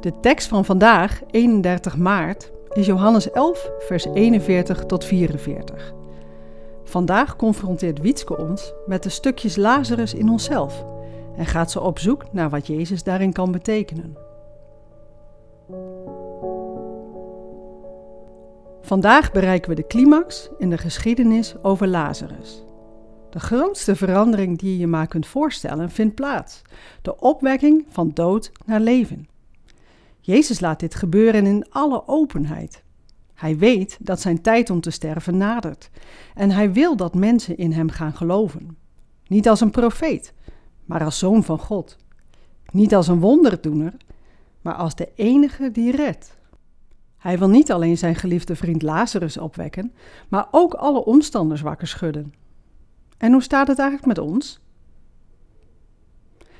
De tekst van vandaag, 31 maart, is Johannes 11, vers 41 tot 44. Vandaag confronteert Wietske ons met de stukjes Lazarus in onszelf en gaat ze op zoek naar wat Jezus daarin kan betekenen. Vandaag bereiken we de climax in de geschiedenis over Lazarus. De grootste verandering die je je maar kunt voorstellen vindt plaats: de opwekking van dood naar leven. Jezus laat dit gebeuren in alle openheid. Hij weet dat zijn tijd om te sterven nadert en hij wil dat mensen in hem gaan geloven. Niet als een profeet, maar als zoon van God. Niet als een wonderdoener, maar als de enige die redt. Hij wil niet alleen zijn geliefde vriend Lazarus opwekken, maar ook alle omstanders wakker schudden. En hoe staat het eigenlijk met ons?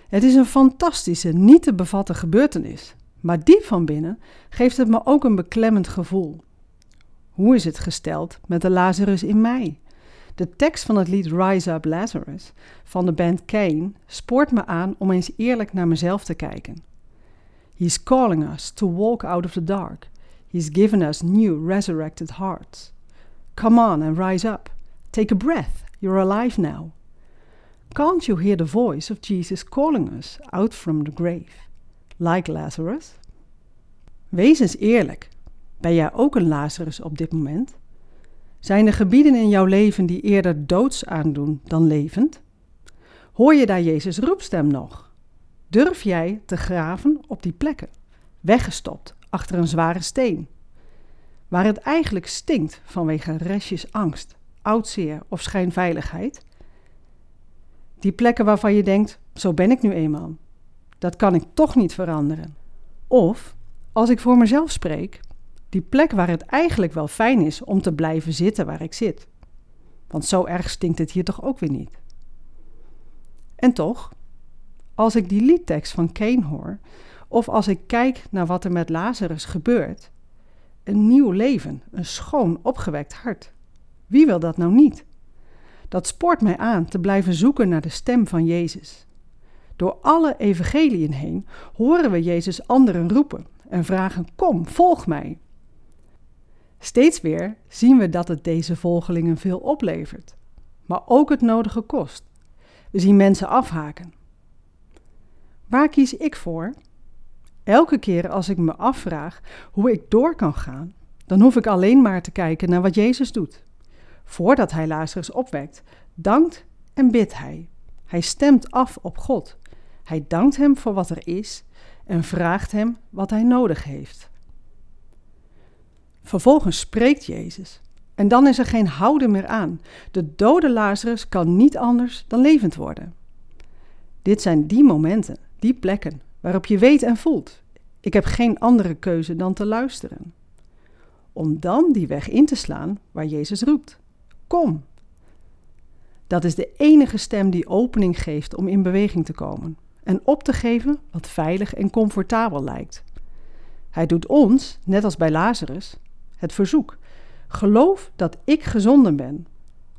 Het is een fantastische, niet te bevatten gebeurtenis, maar diep van binnen geeft het me ook een beklemmend gevoel. Hoe is het gesteld met de Lazarus in mij? De tekst van het lied Rise Up Lazarus van de band Kane spoort me aan om eens eerlijk naar mezelf te kijken. He's calling us to walk out of the dark. He's given us new resurrected hearts. Come on and rise up. Take a breath. You're alive now. Can't you hear the voice of Jesus calling us out from the grave? Like Lazarus? Wees eens eerlijk. Ben jij ook een Lazarus op dit moment? Zijn er gebieden in jouw leven die eerder doods aandoen dan levend? Hoor je daar Jezus' roepstem nog? Durf jij te graven op die plekken, weggestopt achter een zware steen, waar het eigenlijk stinkt vanwege restjes angst, oudzeer of schijnveiligheid? Die plekken waarvan je denkt: zo ben ik nu eenmaal. Dat kan ik toch niet veranderen. Of, als ik voor mezelf spreek, die plek waar het eigenlijk wel fijn is om te blijven zitten waar ik zit. Want zo erg stinkt het hier toch ook weer niet. En toch, als ik die liedtekst van Kane hoor, of als ik kijk naar wat er met Lazarus gebeurt, een nieuw leven, een schoon, opgewekt hart. Wie wil dat nou niet? Dat spoort mij aan te blijven zoeken naar de stem van Jezus. Door alle evangeliën heen horen we Jezus anderen roepen en vragen: Kom, volg mij. Steeds weer zien we dat het deze volgelingen veel oplevert, maar ook het nodige kost. We zien mensen afhaken. Waar kies ik voor? Elke keer als ik me afvraag hoe ik door kan gaan, dan hoef ik alleen maar te kijken naar wat Jezus doet. Voordat hij Lazarus opwekt, dankt en bidt hij. Hij stemt af op God. Hij dankt hem voor wat er is en vraagt hem wat hij nodig heeft. Vervolgens spreekt Jezus. En dan is er geen houden meer aan. De dode Lazarus kan niet anders dan levend worden. Dit zijn die momenten, die plekken waarop je weet en voelt: ik heb geen andere keuze dan te luisteren. Om dan die weg in te slaan waar Jezus roept: Kom. Dat is de enige stem die opening geeft om in beweging te komen en op te geven wat veilig en comfortabel lijkt. Hij doet ons, net als bij Lazarus, het verzoek. Geloof dat ik gezonden ben.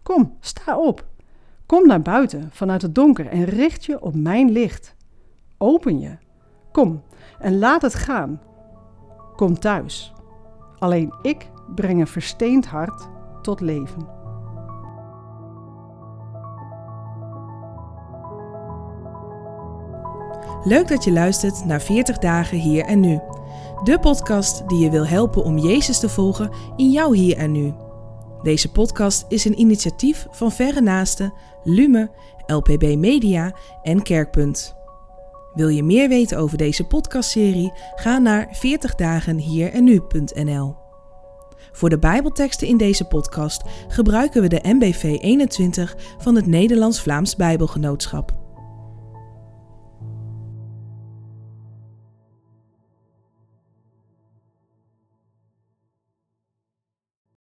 Kom, sta op. Kom naar buiten vanuit het donker en richt je op mijn licht. Open je. Kom en laat het gaan. Kom thuis. Alleen ik breng een versteend hart tot leven. Leuk dat je luistert naar 40 dagen hier en nu. De podcast die je wil helpen om Jezus te volgen in jouw hier en nu. Deze podcast is een initiatief van Verre Naasten, Lume, LPB Media en Kerkpunt. Wil je meer weten over deze podcastserie? Ga naar 40dagenhierennu.nl. Voor de Bijbelteksten in deze podcast gebruiken we de MBV 21 van het Nederlands-Vlaams Bijbelgenootschap.